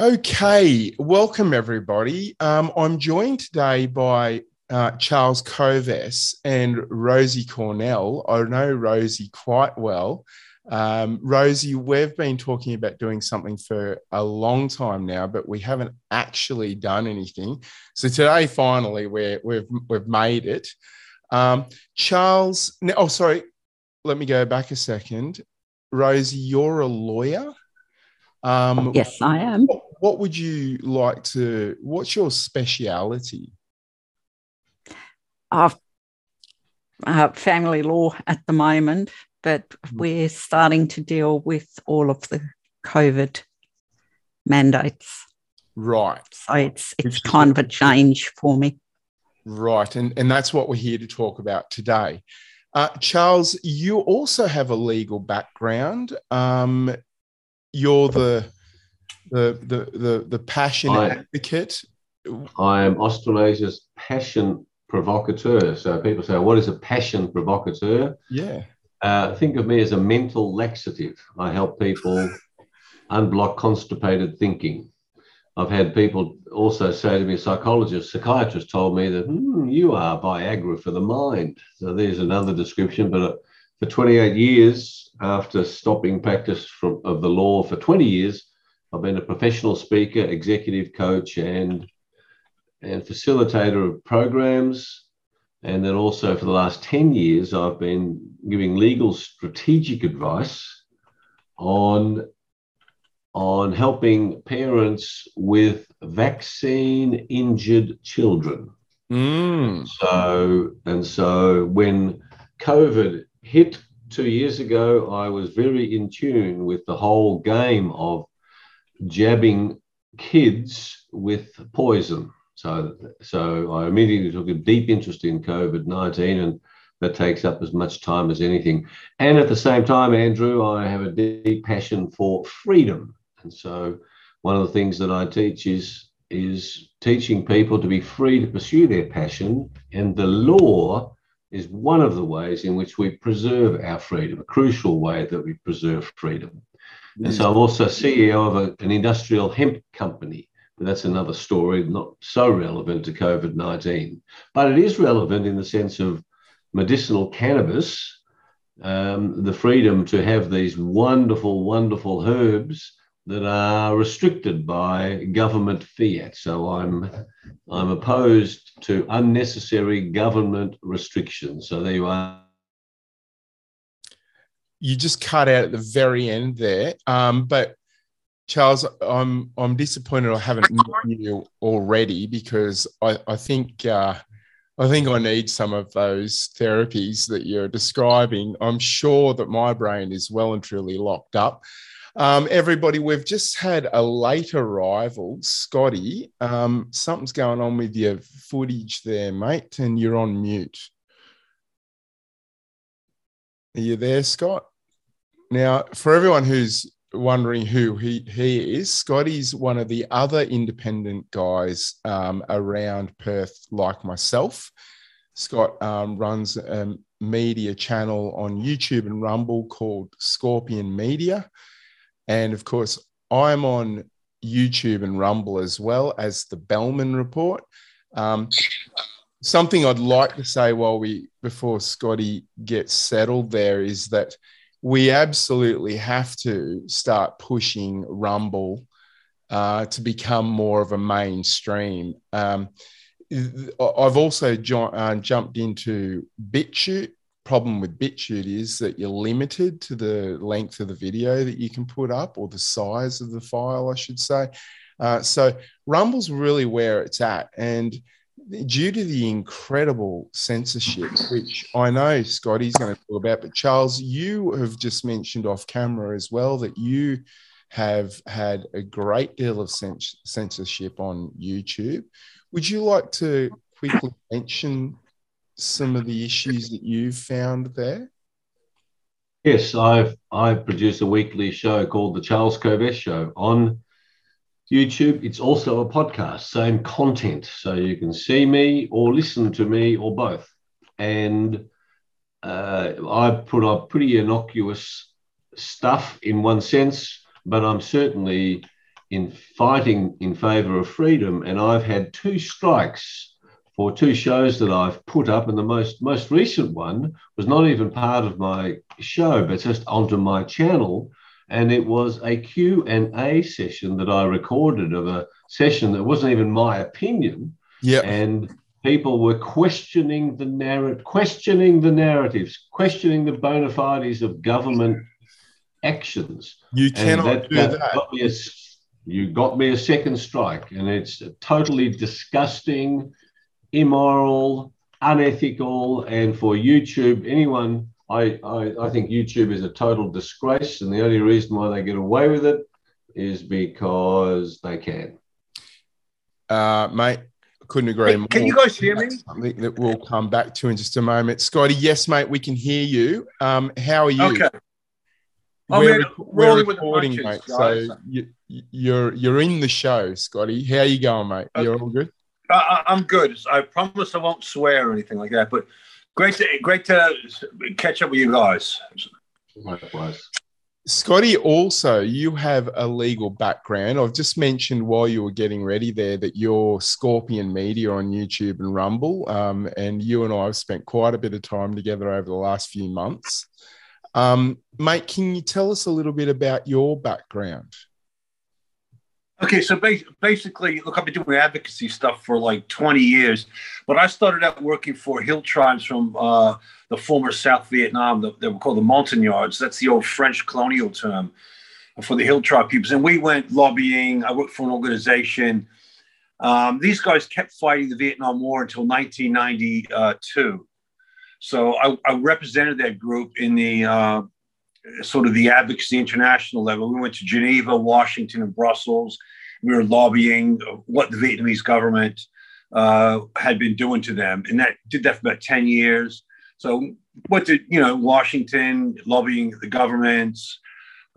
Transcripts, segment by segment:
Okay, welcome everybody. Um, I'm joined today by uh, Charles Kovess and Rosie Cornell. I know Rosie quite well. Um, Rosie, we've been talking about doing something for a long time now, but we haven't actually done anything. So today, finally, we we've we've made it. Um, Charles, oh sorry, let me go back a second. Rosie, you're a lawyer. Um, yes, I am. What, would you like to? What's your speciality? Uh, uh, family law at the moment, but mm. we're starting to deal with all of the COVID mandates. Right. So it's it's kind of a change for me. Right, and and that's what we're here to talk about today. Uh, Charles, you also have a legal background. Um, you're the the the the, the passion I, advocate. I am Australasia's passion provocateur. So people say, "What is a passion provocateur?" Yeah. Uh, think of me as a mental laxative. I help people unblock constipated thinking. I've had people also say to me, psychologists, psychiatrists told me that hmm, you are Viagra for the mind. So there's another description. But uh, for 28 years, after stopping practice from, of the law for 20 years, I've been a professional speaker, executive coach, and and facilitator of programs. And then also for the last 10 years, I've been giving legal strategic advice on on helping parents with vaccine injured children. Mm. So, and so when COVID hit two years ago, I was very in tune with the whole game of jabbing kids with poison. So, so I immediately took a deep interest in COVID 19 and that takes up as much time as anything. And at the same time, Andrew, I have a deep passion for freedom. And so one of the things that I teach is is teaching people to be free to pursue their passion. And the law is one of the ways in which we preserve our freedom, a crucial way that we preserve freedom. And so I'm also CEO of a, an industrial hemp company. But that's another story, not so relevant to COVID 19. But it is relevant in the sense of medicinal cannabis, um, the freedom to have these wonderful, wonderful herbs that are restricted by government fiat. So I'm I'm opposed to unnecessary government restrictions. So there you are. You just cut out at the very end there, um, but Charles, I'm I'm disappointed I haven't met you already because I I think. Uh, I think I need some of those therapies that you're describing. I'm sure that my brain is well and truly locked up. Um, everybody, we've just had a late arrival. Scotty, um, something's going on with your footage there, mate, and you're on mute. Are you there, Scott? Now, for everyone who's wondering who he, he is, Scotty's one of the other independent guys um, around Perth, like myself. Scott um, runs a media channel on YouTube and Rumble called Scorpion Media. And of course, I'm on YouTube and Rumble as well as the Bellman Report. Um, something I'd like to say while we before Scotty gets settled there is that we absolutely have to start pushing Rumble uh, to become more of a mainstream. Um, I've also jo- uh, jumped into BitChute problem with BitChute is that you're limited to the length of the video that you can put up or the size of the file, I should say. Uh, so Rumble's really where it's at. And due to the incredible censorship, which I know Scotty's going to talk about, but Charles, you have just mentioned off camera as well that you have had a great deal of censorship on YouTube. Would you like to quickly mention some of the issues that you've found there? Yes, I've I produce a weekly show called the Charles Kovess Show on YouTube. It's also a podcast, same content, so you can see me or listen to me or both. And uh, I put up pretty innocuous stuff in one sense, but I'm certainly in fighting in favor of freedom. And I've had two strikes for two shows that I've put up. And the most, most recent one was not even part of my show, but just onto my channel. And it was a Q&A session that I recorded of a session that wasn't even my opinion. Yeah. And people were questioning the narrative, questioning the narratives, questioning the bona fides of government actions. You cannot that, do that. that. Got a, you got me a second strike, and it's totally disgusting, immoral, unethical, and for YouTube, anyone. I, I, I think YouTube is a total disgrace, and the only reason why they get away with it is because they can. Uh, mate, couldn't agree hey, more. Can you guys hear me? Something that we'll come back to in just a moment. Scotty, yes, mate, we can hear you. Um, how are you? Okay. We're, we're recording, mate. Guys. So you, you're you're in the show, Scotty. How are you going, mate? Okay. You're all good. Uh, I'm good. I promise I won't swear or anything like that. But great to great to catch up with you guys. Likewise. Scotty, also, you have a legal background. I've just mentioned while you were getting ready there that you're Scorpion Media on YouTube and Rumble. Um, and you and I have spent quite a bit of time together over the last few months. Um, mate, can you tell us a little bit about your background? Okay, so basically, look, I've been doing advocacy stuff for like 20 years, but I started out working for hill tribes from uh, the former South Vietnam. The, they were called the Montagnards. That's the old French colonial term for the hill tribe peoples. And we went lobbying. I worked for an organization. Um, these guys kept fighting the Vietnam War until 1992. So I, I represented that group in the uh, sort of the advocacy international level. We went to Geneva, Washington, and Brussels. We were lobbying what the Vietnamese government uh, had been doing to them, and that did that for about ten years. So what to you know Washington, lobbying the governments,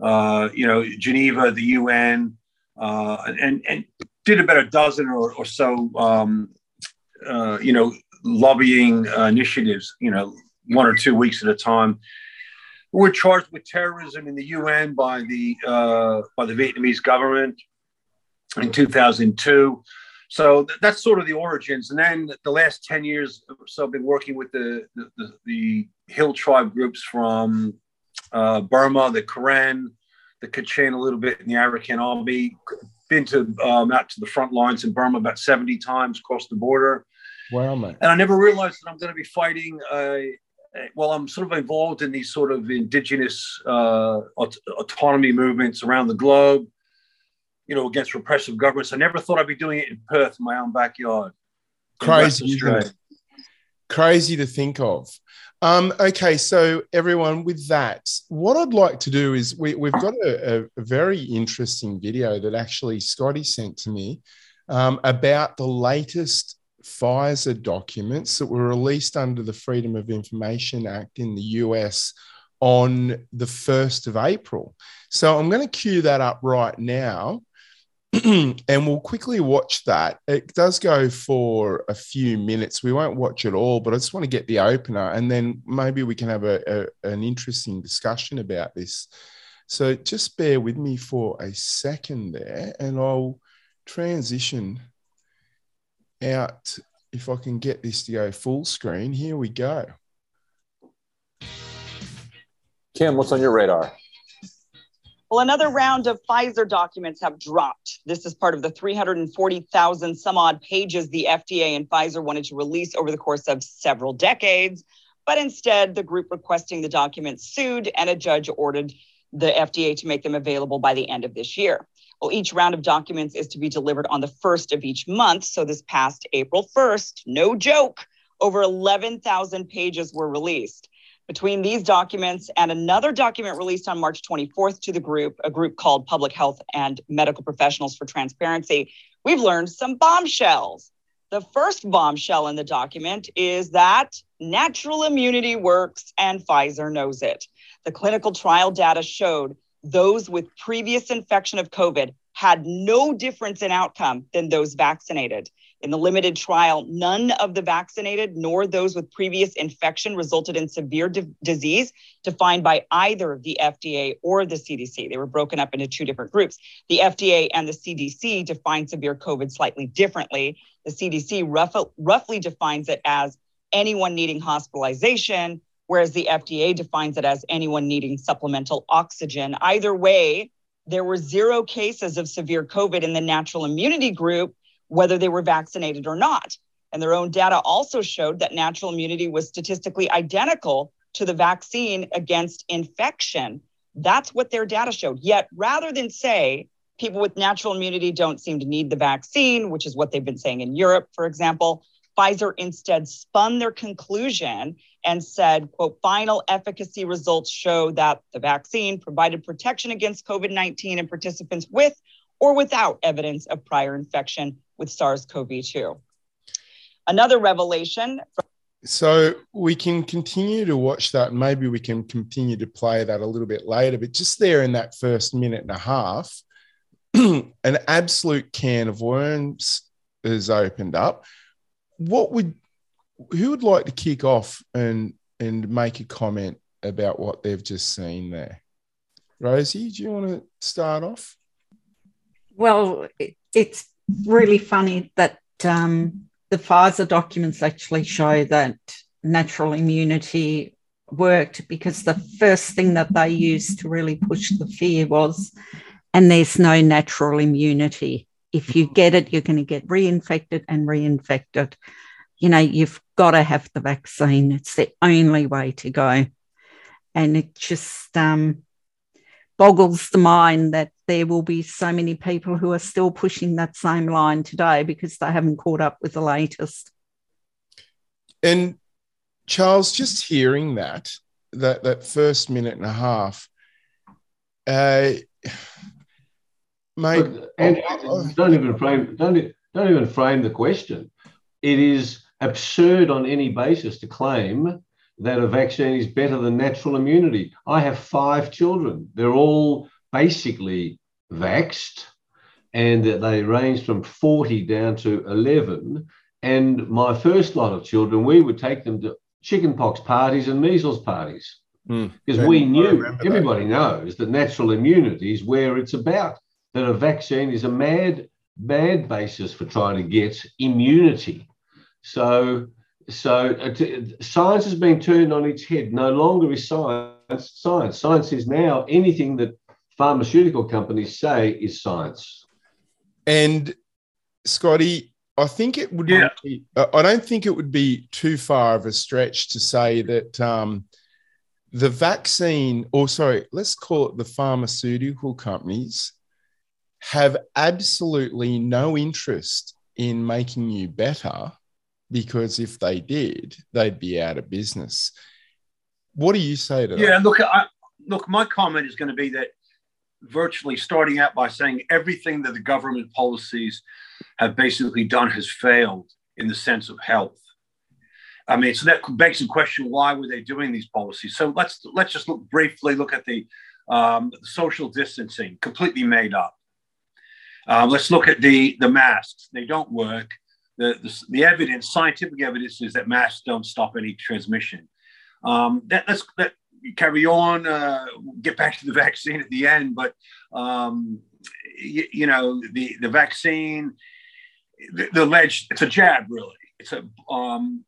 uh, you know Geneva, the UN, uh, and and did about a dozen or, or so, um, uh, you know, lobbying uh, initiatives. You know, one or two weeks at a time were charged with terrorism in the UN by the uh, by the Vietnamese government in 2002. So th- that's sort of the origins. And then the last 10 years or so, I've been working with the, the, the, the hill tribe groups from uh, Burma, the Karen, the Kachin, a little bit in the Arakan Army. Been to um, out to the front lines in Burma about 70 times across the border. Wow, man. And I never realized that I'm going to be fighting a, well, I'm sort of involved in these sort of indigenous uh, aut- autonomy movements around the globe, you know, against repressive governments. I never thought I'd be doing it in Perth, in my own backyard. Crazy, crazy to think of. Um, okay, so everyone, with that, what I'd like to do is we, have got a, a, very interesting video that actually Scotty sent to me um, about the latest Pfizer documents that were released under the Freedom of Information Act in the US on the 1st of April. So I'm going to cue that up right now and we'll quickly watch that. It does go for a few minutes. We won't watch it all, but I just want to get the opener and then maybe we can have a, a an interesting discussion about this. So just bear with me for a second there and I'll transition out if I can get this to go full screen. Here we go. Kim, what's on your radar? Well, another round of Pfizer documents have dropped. This is part of the 340,000 some odd pages the FDA and Pfizer wanted to release over the course of several decades. But instead, the group requesting the documents sued, and a judge ordered the FDA to make them available by the end of this year. Well, each round of documents is to be delivered on the first of each month. So this past April 1st, no joke, over 11,000 pages were released. Between these documents and another document released on March 24th to the group, a group called Public Health and Medical Professionals for Transparency, we've learned some bombshells. The first bombshell in the document is that natural immunity works and Pfizer knows it. The clinical trial data showed those with previous infection of COVID had no difference in outcome than those vaccinated. In the limited trial, none of the vaccinated nor those with previous infection resulted in severe di- disease defined by either the FDA or the CDC. They were broken up into two different groups. The FDA and the CDC define severe COVID slightly differently. The CDC rough, roughly defines it as anyone needing hospitalization, whereas the FDA defines it as anyone needing supplemental oxygen. Either way, there were zero cases of severe COVID in the natural immunity group whether they were vaccinated or not. And their own data also showed that natural immunity was statistically identical to the vaccine against infection. That's what their data showed. Yet, rather than say people with natural immunity don't seem to need the vaccine, which is what they've been saying in Europe, for example, Pfizer instead spun their conclusion and said, quote, final efficacy results show that the vaccine provided protection against COVID 19 in participants with or without evidence of prior infection with SARS CoV 2. Another revelation. So we can continue to watch that, maybe we can continue to play that a little bit later. But just there in that first minute and a half, an absolute can of worms has opened up. What would who would like to kick off and and make a comment about what they've just seen there? Rosie, do you want to start off? Well, it's really funny that um, the Pfizer documents actually show that natural immunity worked because the first thing that they used to really push the fear was, and there's no natural immunity. If you get it, you're going to get reinfected and reinfected. You know, you've got to have the vaccine. It's the only way to go. And it just um, boggles the mind that there will be so many people who are still pushing that same line today because they haven't caught up with the latest. And Charles, just hearing that, that that first minute and a half, uh, mate, and don't even frame don't don't even frame the question. It is absurd on any basis to claim that a vaccine is better than natural immunity. I have five children. They're all basically vaxed, and they range from 40 down to 11. And my first lot of children, we would take them to chickenpox parties and measles parties because mm. we knew, everybody that. knows that natural immunity is where it's about, that a vaccine is a mad, mad basis for trying to get immunity. So so uh, t- science has been turned on its head. No longer is science science. Science is now anything that pharmaceutical companies say is science. And Scotty, I think it would. Yeah. Be, I don't think it would be too far of a stretch to say that um, the vaccine, or sorry, let's call it the pharmaceutical companies, have absolutely no interest in making you better because if they did, they'd be out of business. What do you say to that? Yeah, look, I, look, my comment is going to be that virtually starting out by saying everything that the government policies have basically done has failed in the sense of health. I mean, so that begs the question: Why were they doing these policies? So let's let's just look briefly look at the um, social distancing, completely made up. Uh, let's look at the the masks; they don't work the, the, the, evidence, scientific evidence, is that masks don't stop any transmission. Um, that, let's let, carry on, uh, get back to the vaccine at the end, but um, you, you, know, the, the vaccine, the, the alleged, it's a jab, really. It's a, um,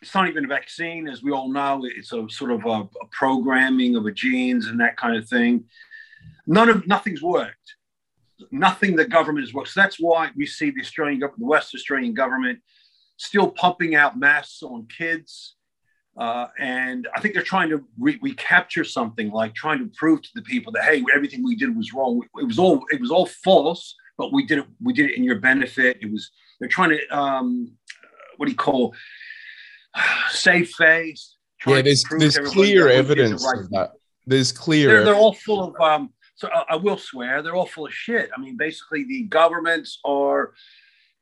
it's not even a vaccine, as we all know. It's a sort of a, a programming of a genes and that kind of thing. None of nothing's worked nothing the government has worked. So that's why we see the Australian government, the West Australian government, still pumping out masks on kids. Uh, and I think they're trying to re- recapture something like trying to prove to the people that hey, everything we did was wrong. It was all it was all false, but we did it. We did it in your benefit. It was they're trying to um, what do you call save face. Yeah, there's there's clear evidence right of that. There's clear. They're, they're all full of um, so I, I will swear they're all full of shit. I mean, basically, the governments are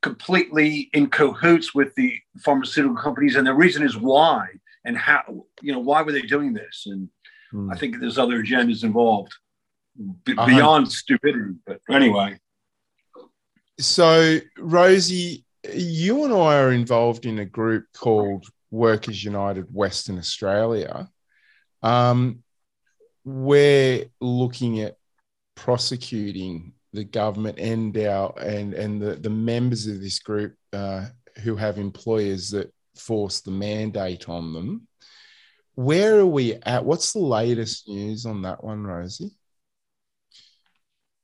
completely in cahoots with the pharmaceutical companies, and the reason is why and how. You know, why were they doing this? And hmm. I think there's other agendas involved b- beyond stupidity. But anyway. So, Rosie, you and I are involved in a group called Workers United Western Australia. Um, we're looking at prosecuting the government and our and and the, the members of this group uh, who have employers that force the mandate on them. Where are we at? What's the latest news on that one, Rosie?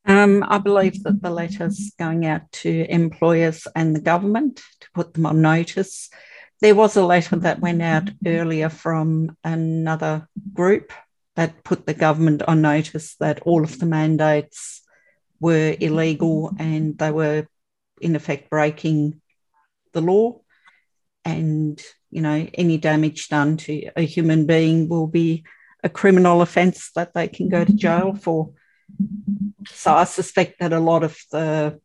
Um, I believe that the letter's going out to employers and the government to put them on notice. There was a letter that went out earlier from another group that put the government on notice that all of the mandates were illegal and they were, in effect, breaking the law. And, you know, any damage done to a human being will be a criminal offence that they can go to jail for. So I suspect that a lot of the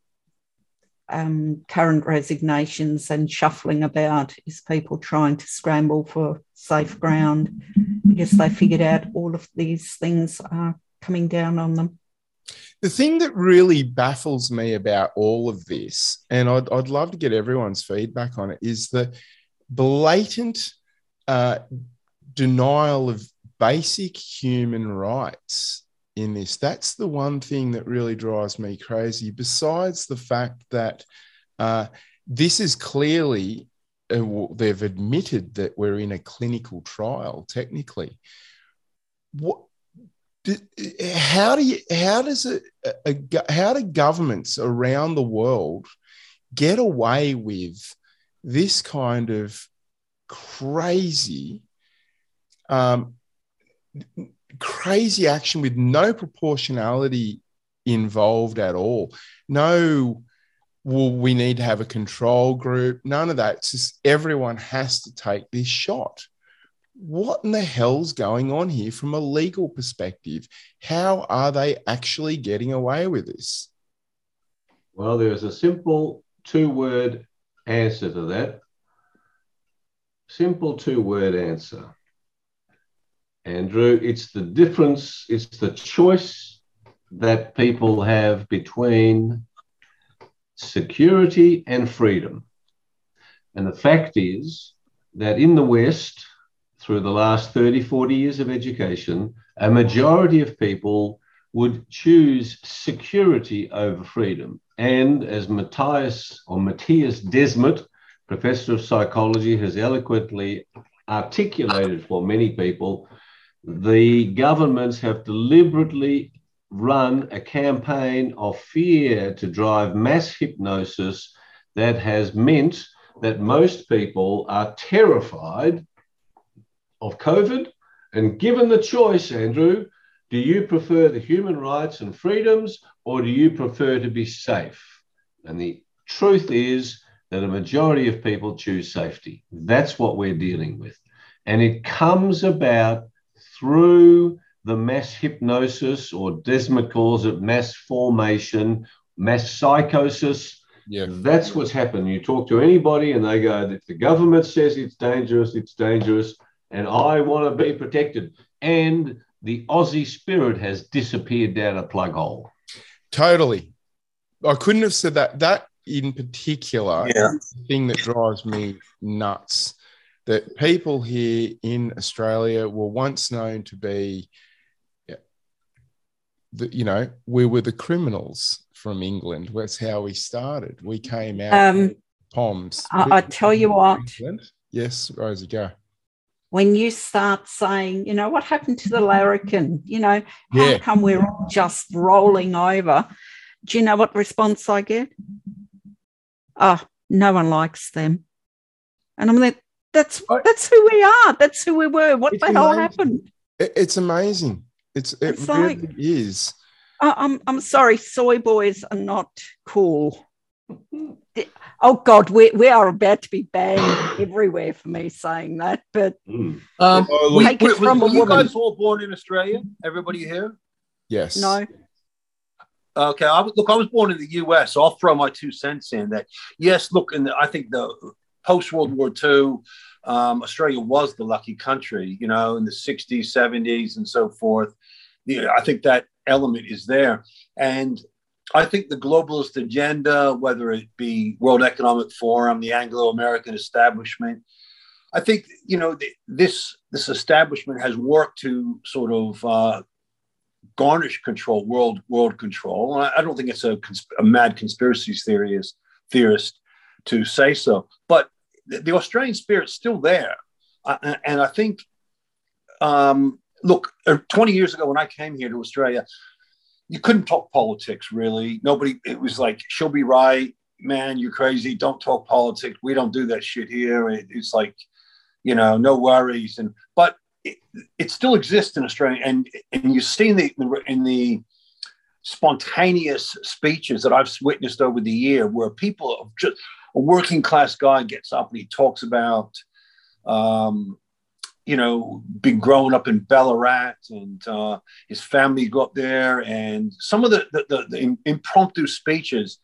um, current resignations and shuffling about is people trying to scramble for safe ground because they figured out all of these things are coming down on them. The thing that really baffles me about all of this, and I'd, I'd love to get everyone's feedback on it, is the blatant uh, denial of basic human rights in this. That's the one thing that really drives me crazy, besides the fact that uh, this is clearly, uh, they've admitted that we're in a clinical trial, technically. What? How do you? How does it? How do governments around the world get away with this kind of crazy um, crazy action with no proportionality involved at all. No, well, we need to have a control group. None of that. It's just everyone has to take this shot. What in the hell's going on here from a legal perspective? How are they actually getting away with this? Well, there's a simple two word answer to that. Simple two word answer Andrew. It's the difference, it's the choice that people have between security and freedom. And the fact is that in the West, through the last 30, 40 years of education, a majority of people would choose security over freedom. And as Matthias or Matthias Desmet, professor of psychology, has eloquently articulated for many people, the governments have deliberately run a campaign of fear to drive mass hypnosis that has meant that most people are terrified of COVID. And given the choice, Andrew, do you prefer the human rights and freedoms or do you prefer to be safe? And the truth is that a majority of people choose safety. That's what we're dealing with. And it comes about through the mass hypnosis, or Desmet calls it mass formation, mass psychosis. Yeah. That's what's happened. You talk to anybody and they go, if the government says it's dangerous, it's dangerous, and I want to be protected. And the Aussie spirit has disappeared down a plug hole. Totally. I couldn't have said that. That in particular Yeah. is the thing that drives me nuts that people here in Australia were once known to be, the, you know, we were the criminals from England. That's how we started. We came out Um, Poms. I, I tell you what, England. Yes, Rosie, go. when you start saying, you know, what happened to the larrikin? You know, how Yeah. come we're all just rolling over? Do you know what response I get? Oh, no one likes them. And I'm like, that's I- that's who we are. That's who we were. What It's the hell amazing. happened? It- it's amazing. It's it It's really like- is. I- I'm I'm sorry, soy boys are not cool. Oh God, we we are about to be banned everywhere for me saying that. But Mm. Um, we, look- Take it we- from were a you woman. guys all born in Australia? Everybody here? Yes. no, Okay, I, look, I was born in the U.S. So I'll throw my two cents in that. Yes, look, and I think the post World War II, um, Australia was the lucky country. You know, in the '60s, '70s, and so forth. Yeah, I think that element is there, and I think the globalist agenda, whether it be World Economic Forum, the Anglo-American establishment, I think you know this this establishment has worked to sort of uh, garnish control, world world control. I, I don't think it's a, a mad conspiracy theorist to say so, but the, Australian spirit's still there, uh, and I think. Um, look, uh, 20 years ago when I came here to Australia, you couldn't talk politics really. Nobody, it was like, she'll be right, man, you're crazy. Don't talk politics. We don't do that shit here. It, it's like, you know, no worries. And but it, it still exists in Australia, and and you've seen the in the spontaneous speeches that I've witnessed over the year, where people have just a working class guy gets up and he talks about. Um, you know, been growing up in Ballarat and uh, his family up there. And some of the, the, the, the impromptu speeches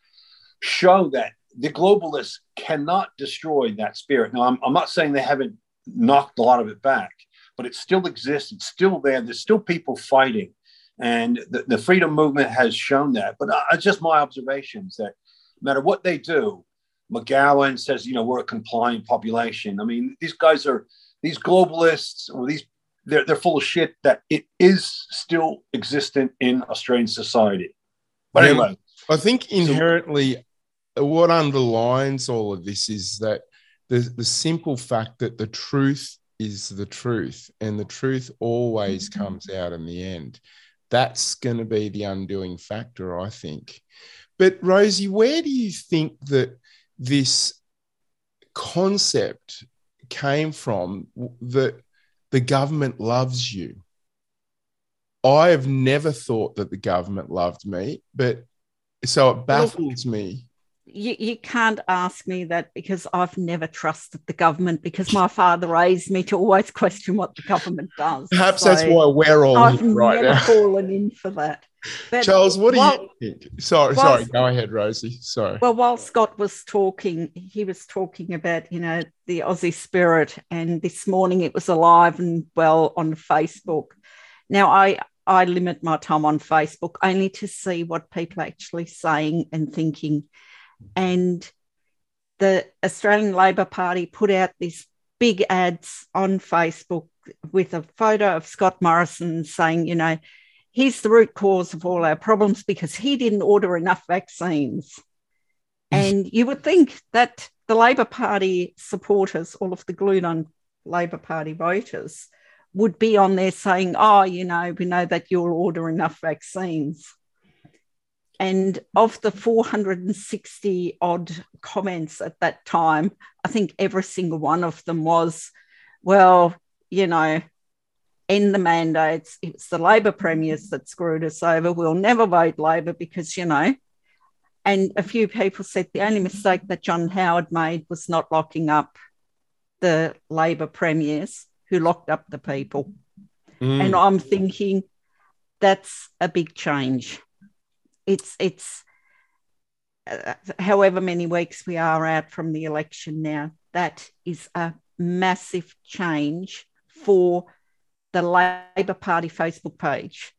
show that the globalists cannot destroy that spirit. Now, I'm, I'm not saying they haven't knocked a lot of it back, but it still exists. It's still there. There's still people fighting. And the, the freedom movement has shown that. But uh, it's just my observations that no matter what they do, McGowan says, you know, we're a compliant population. I mean, these guys are, these globalists or these, they're, they're full of shit that it is still existent in Australian society. But anyway. I think inherently so, what underlines all of this is that the, the simple fact that the truth is the truth and the truth always mm-hmm. comes out in the end. That's going to be the undoing factor, I think. But Rosie, where do you think that this concept came from that the government loves you? I have never thought that the government loved me, but so it baffles me you, you can't ask me that because I've never trusted the government because my father raised me to always question what the government does. Perhaps so that's why we're all I've right never now. fallen in for that. But Charles, what do while, you think? Sorry, while, sorry, go ahead, Rosie. Sorry. Well, while Scott was talking, he was talking about, you know, the Aussie spirit, and this morning it was alive and well on Facebook. Now I I limit my time on Facebook only to see what people are actually saying and thinking and the Australian Labor Party put out these big ads on Facebook with a photo of Scott Morrison saying, you know, he's the root cause of all our problems because he didn't order enough vaccines. Mm. and you would think that the Labor Party supporters, all of the glued on Labor Party voters, would be on there saying, oh, you know, we know that you'll order enough vaccines. And of the 460 odd comments at that time, I think every single one of them was, well, you know, end the mandates. It's the Labor premiers that screwed us over. We'll never vote Labor because, you know, and a few people said the only mistake that John Howard made was not locking up the Labor premiers who locked up the people. Mm. And I'm thinking that's a big change it's it's uh, however many weeks we are out from the election now that is a massive change for the labor party facebook page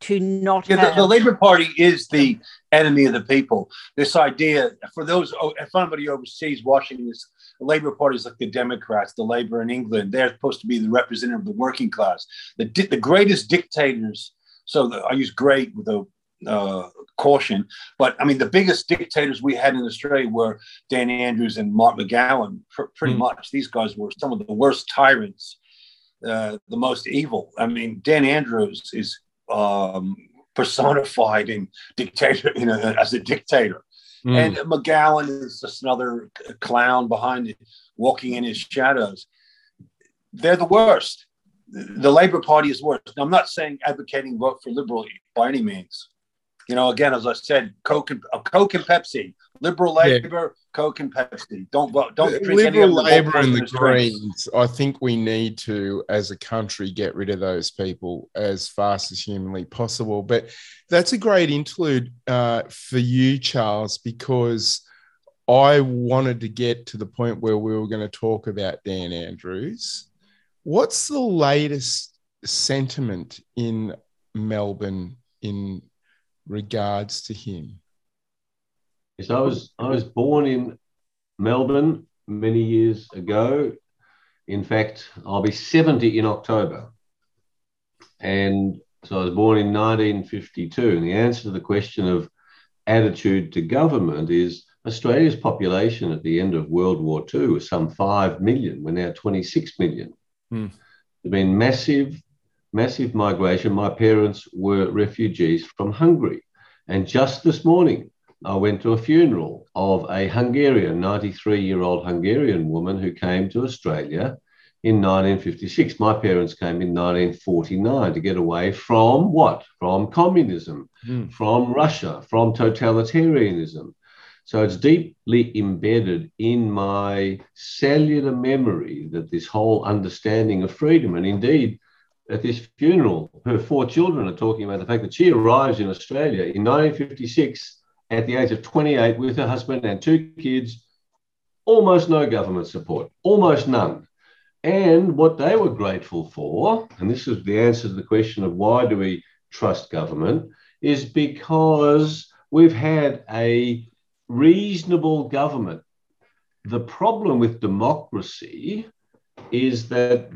to not yeah, have... the, the, labor party is the enemy of the people. This idea for those oh, if anybody overseas watching this the labor party is like the democrats the labor in england. They're supposed to be the representative of the working class. The, the greatest dictators so the, i use great with a uh, caution. But I mean, the biggest dictators we had in Australia were Dan Andrews and Mark McGowan. Pr- pretty mm. much, these guys were some of the worst tyrants, uh, the most evil. I mean, Dan Andrews is um, personified in dictator, you know, as a dictator. Mm. And McGowan is just another clown behind it, walking in his shadows. They're the worst. The Labor Party is worse. Now, I'm not saying advocating vote for Liberal by any means you know, again, as I said, Coke and uh, Coke and Pepsi, liberal labor, yeah. Coke and Pepsi. Don't vote. Don't drink liberal labor and the Greens. I think we need to, as a country, get rid of those people as fast as humanly possible. But that's a great interlude uh, for you, Charles, because I wanted to get to the point where we were going to talk about Dan Andrews. What's the latest sentiment in Melbourne in regards to him? Yes, I was I was born in Melbourne many years ago. In fact, I'll be 70 in October. And so I was born in 1952. And the answer to the question of attitude to government is Australia's population at the end of World War II was some 5 million. We're now 26 million. Hmm. There's been massive, massive migration. My parents were refugees from Hungary. And just this morning, I went to a funeral of a Hungarian, 93 year old Hungarian woman who came to Australia in 1956. My parents came in 1949 to get away from what? From communism, Mm. from Russia, from totalitarianism. So it's deeply embedded in my cellular memory that this whole understanding of freedom, and indeed, at this funeral, her four children are talking about the fact that she arrives in Australia in 1956 at the age of 28 with her husband and two kids, almost no government support, almost none. And what they were grateful for, and this is the answer to the question of why do we trust government, is because we've had a reasonable government. The problem with democracy is that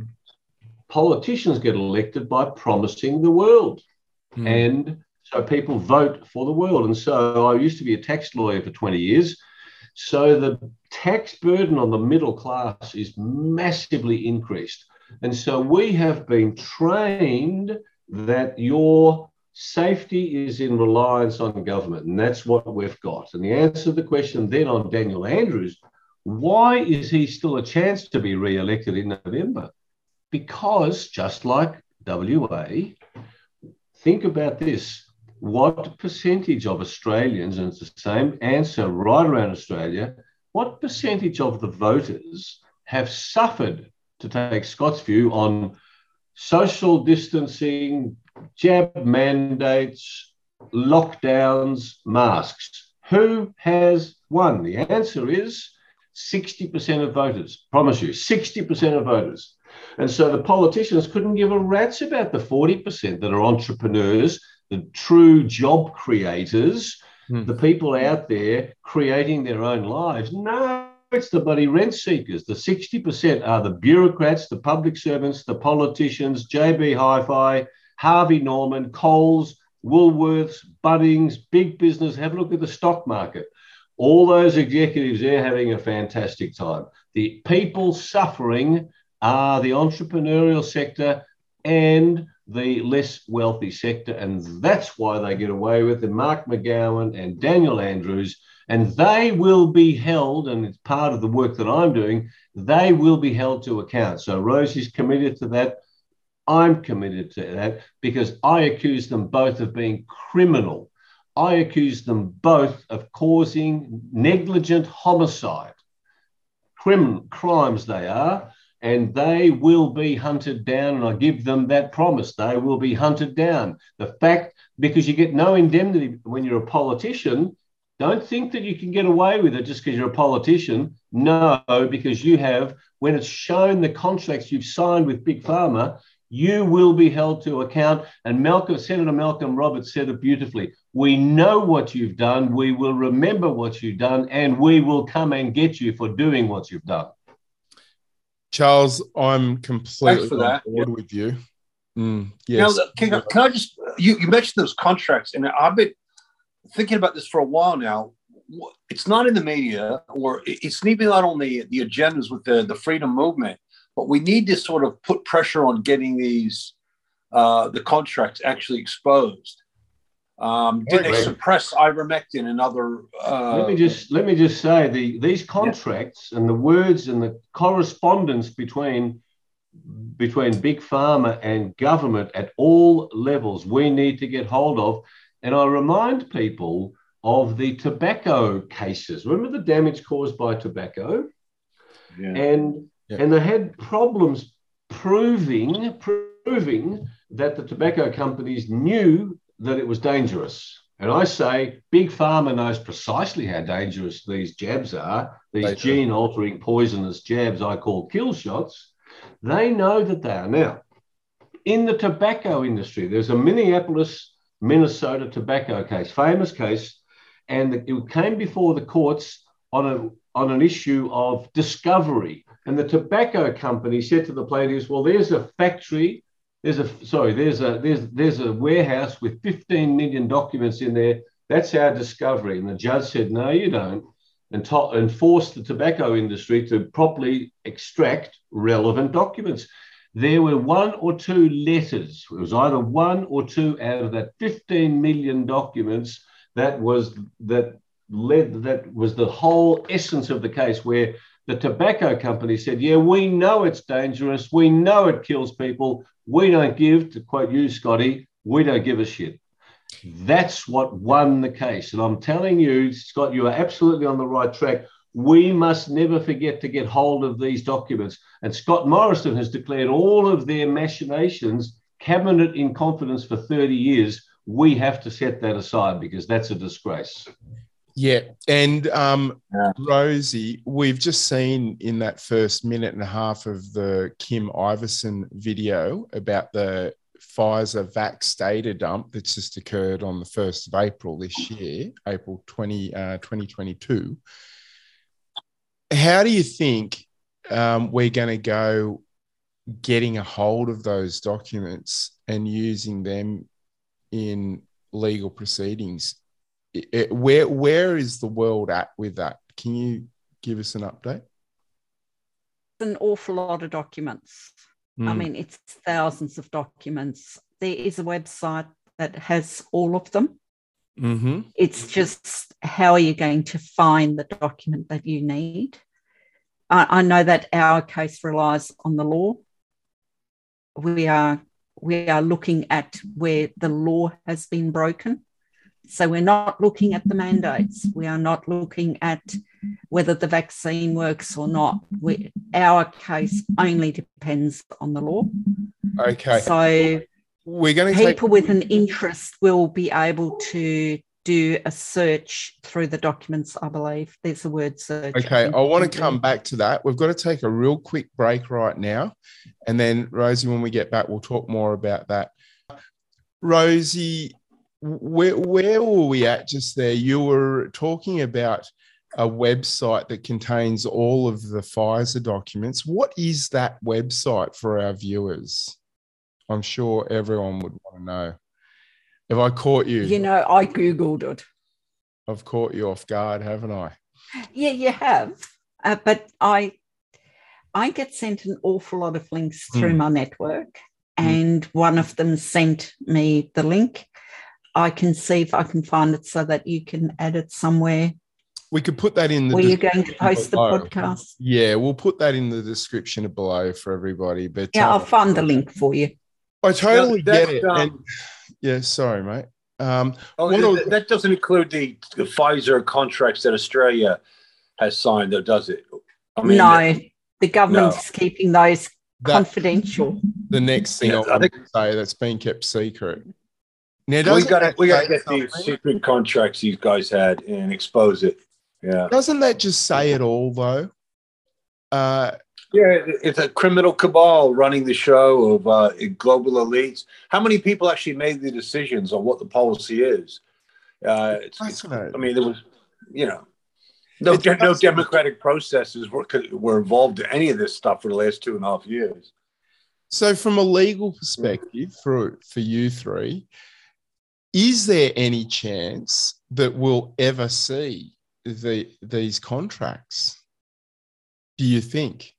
politicians get elected by promising the world. Mm. And so people vote for the world. And so I used to be a tax lawyer for 20 years. So the tax burden on the middle class is massively increased. And so we have been trained that your safety is in reliance on government. And that's what we've got. And the answer to the question then on Daniel Andrews why is he still a chance to be re elected in November? Because just like WA, think about this what percentage of Australians, and it's the same answer right around Australia, what percentage of the voters have suffered, to take Scott's view, on social distancing, jab mandates, lockdowns, masks? Who has won? The answer is 60% of voters. Promise you, 60% of voters. And so the politicians couldn't give a rat's about the 40% that are entrepreneurs the true job creators, Hmm. the people out there creating their own lives. No, it's the bloody rent seekers. The 60% are the bureaucrats, the public servants, the politicians, JB Hi Fi, Harvey Norman, Coles, Woolworths, Bunnings, big business. Have a look at the stock market. All those executives there having a fantastic time. The people suffering are the entrepreneurial sector and the less wealthy sector. And that's why they get away with it. Mark McGowan and Daniel Andrews, and they will be held, and it's part of the work that I'm doing, they will be held to account. So Rosie's committed to that. I'm committed to that because I accuse them both of being criminal. I accuse them both of causing negligent homicide. Crim- crimes they are and they will be hunted down. And I give them that promise. They will be hunted down. The fact, because you get no indemnity when you're a politician, don't think that you can get away with it just because you're a politician. No, because you have, when it's shown the contracts you've signed with Big Pharma, you will be held to account. And Malcolm, Senator Malcolm Roberts said it beautifully. We know what you've done. We will remember what you've done, and we will come and get you for doing what you've done. Charles, I'm completely on that. board with you. Mm, Now, yes. can, can I just, you, you mentioned those contracts, and I've been thinking about this for a while now. It's not in the media, or it's maybe not on the, the agendas with the, the freedom movement, but we need to sort of put pressure on getting these, uh, the contracts actually exposed. Um, did they suppress ivermectin and other? Uh, let me just let me just say the these contracts and the words and the correspondence between between big pharma and government at all levels we need to get hold of and i remind people of the tobacco cases remember the damage caused by tobacco yeah. and Yeah. and they had problems proving proving that the tobacco companies knew that it was dangerous. And I say big pharma knows precisely how dangerous these jabs are. These They do. gene altering poisonous jabs I call kill shots. They know that they are now. In the tobacco industry, there's a Minneapolis Minnesota tobacco case, famous case, and it came before the courts on a on an issue of discovery. And the tobacco company said to the plaintiffs, "Well, there's a factory, there's a sorry, there's a there's there's a warehouse with 15 million documents in there. That's our discovery." And the judge said, "No, you don't." And, to- and forced the tobacco industry to properly extract relevant documents. There were one or two letters. It was either one or two out of that 15 million documents that was that led that was the whole essence of the case where the tobacco company said, Yeah, we know it's dangerous. We know it kills people. We don't give, to quote you, Scotty, we don't give a shit. That's what won the case. And I'm telling you, Scott, you are absolutely on the right track. We must never forget to get hold of these documents. And Scott Morrison has declared all of their machinations cabinet in confidence for 30 years. We have to set that aside because that's a disgrace. Yeah. And um, Yeah. Rosie, we've just seen in that first minute and a half of the Kim Iversen video about the Pfizer Vax data dump that's just occurred on the 1st of April this year, April 20, uh, 2022. How do you think um, we're going to go getting a hold of those documents and using them in legal proceedings? It- it- where where is the world at with that? Can you give us an update? An awful lot of documents. I Mm. mean, it's thousands of documents. There is a website that has all of them. hmm It's just how are you going to find the document that you need? I, I know that our case relies on the law. We are we are looking at where the law has been broken. So we're not looking at the mandates. We are not looking at whether the vaccine works or not. We, our case only depends on the law. Okay, So we're going to take. people with an interest will be able to do a search through the documents, I believe. There's a word search. Okay, I want to come back to that. We've got to take a real quick break right now, and then Rosie, when we get back, we'll talk more about that. Rosie, where where were we at just there? You were talking about a website that contains all of the Pfizer documents. What is that website for our viewers? I'm sure everyone would want to know. Have I caught you? You know, I Googled it. I've caught you off guard, haven't I? Yeah, you have. Uh, but I I get sent an awful lot of links through Mm. my network, and one of them sent me the link. I can see if I can find it so that you can add it somewhere We could put that in the where you're going to description post the podcast. Yeah, we'll put that in the description below for everybody. But Yeah, I'll um, find the link for you. I totally Yeah, get it. um, and, yeah, sorry, mate. Um, Oh, What th- that doesn't include the, the Pfizer contracts that Australia has signed, though, does it? I mean, no, the government no. is keeping those that confidential. the next thing Yeah, I I think- say that's been kept secret. Now, we got to we got to say get these secret contracts these guys had and expose it. Yeah, Doesn't that just say it all, though? Uh, yeah. It's a criminal cabal running the show of uh, global elites. How many people actually made the decisions on what the policy is? Uh, it's, it's. I mean, there was, you know, no de- no democratic processes were were involved in any of this stuff for the last two and a half years. So, from a legal perspective, for for you three, is there any chance that we'll ever see the these contracts? Do you think?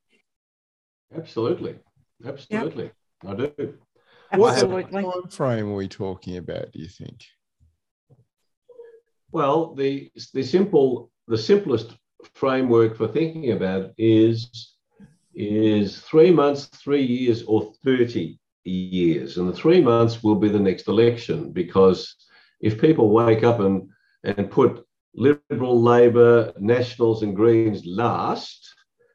Absolutely. Absolutely. I do. What Absolutely. time frame are we talking about? Do you think? Well, the the simple the simplest framework for thinking about it is is three months, three years, or thirty years, and the three months will be the next election because if people wake up and and put Liberal, Labor, Nationals, and Greens last,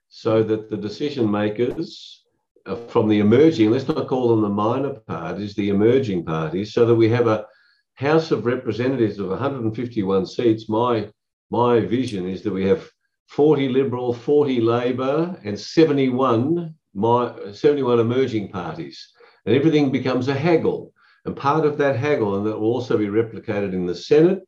so that the decision makers uh, from the emerging, let's not call them the minor parties, the emerging parties, so that we have a House of Representatives of 151 seats. My my vision is that we have 40 Liberal, 40 Labor, and 71 my 71 emerging parties, and everything becomes a haggle. And part of that haggle, and that will also be replicated in the Senate,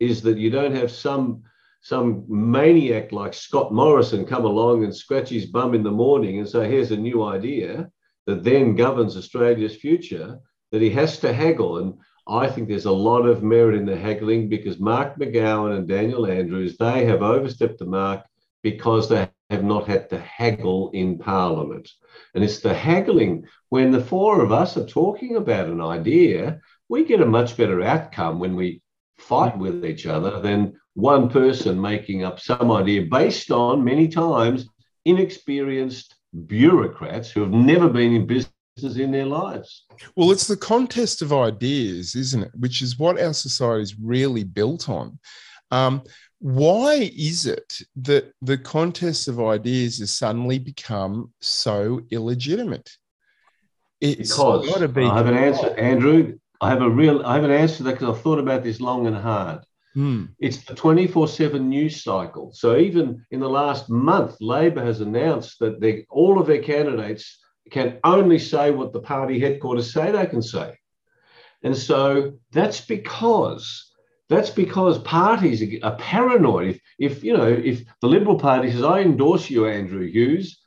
is that you don't have some some maniac like Scott Morrison come along and scratch his bum in the morning and say, here's a new idea that then governs Australia's future, that he has to haggle. And I think there's a lot of merit in the haggling because Mark McGowan and Daniel Andrews, they have overstepped the mark because they have not had to haggle in Parliament. And it's the haggling when the four of us are talking about an idea, we get a much better outcome when we fight with each other than one person making up some idea based on many times inexperienced bureaucrats who have never been in business in their lives. Well, it's the contest of ideas, isn't it? Which is what our society is really built on. Um, why is it that the contest of ideas has suddenly become so illegitimate? It's because be I have an answer, Andrew. I have a real, I have an answer to that because I've thought about this long and hard. Mm. It's the 24 7 news cycle. So even in the last month, Labor has announced that they, all of their candidates can only say what the party headquarters say they can say. And so that's because that's because parties are paranoid. If, if you know, if the Liberal Party says, I endorse you, Andrew Hughes,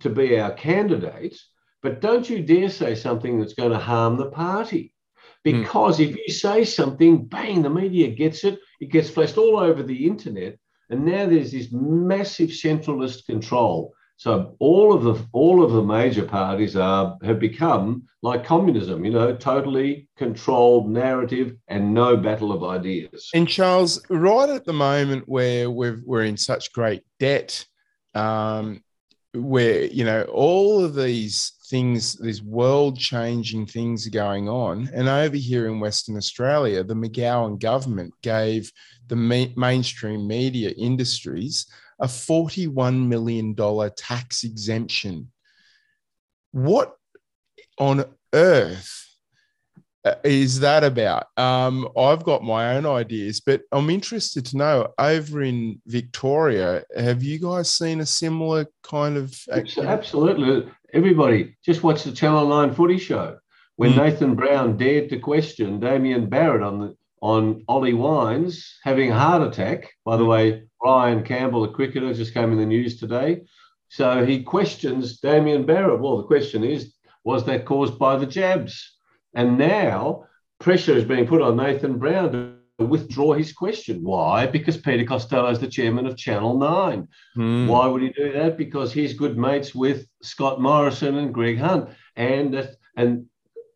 to be our candidate, but don't you dare say something that's going to harm the party. Hmm. Because mm. if you say something, bang, the media gets it, it gets flashed all over the internet. And now there's this massive centralist control. So all of the all of the major parties are have become like communism, you know, totally controlled narrative and no battle of ideas. And Charles, right at the moment where we're we're in such great debt, um, where you know all of these things, these world changing things are going on. And over here in Western Australia, the McGowan government gave the ma- mainstream media industries a $41 million tax exemption. What on earth uh, is that about? Um, I've got my own ideas, but I'm interested to know over in Victoria, have you guys seen a similar kind of? Activity? Absolutely everybody just watch the Channel 9 footy show when mm. Nathan Brown dared to question Damien Barrett on the on Ollie Wines having a heart attack. By the way, Ryan Campbell, a cricketer, just came in the news today. So he questions Damien Barrett. Well, the question is, was that caused by the jabs? And now pressure is being put on Nathan Brown to withdraw his question. Why? Because Peter Costello is the chairman of Channel 9. Hmm. Why would he do that? Because he's good mates with Scott Morrison and Greg Hunt. And and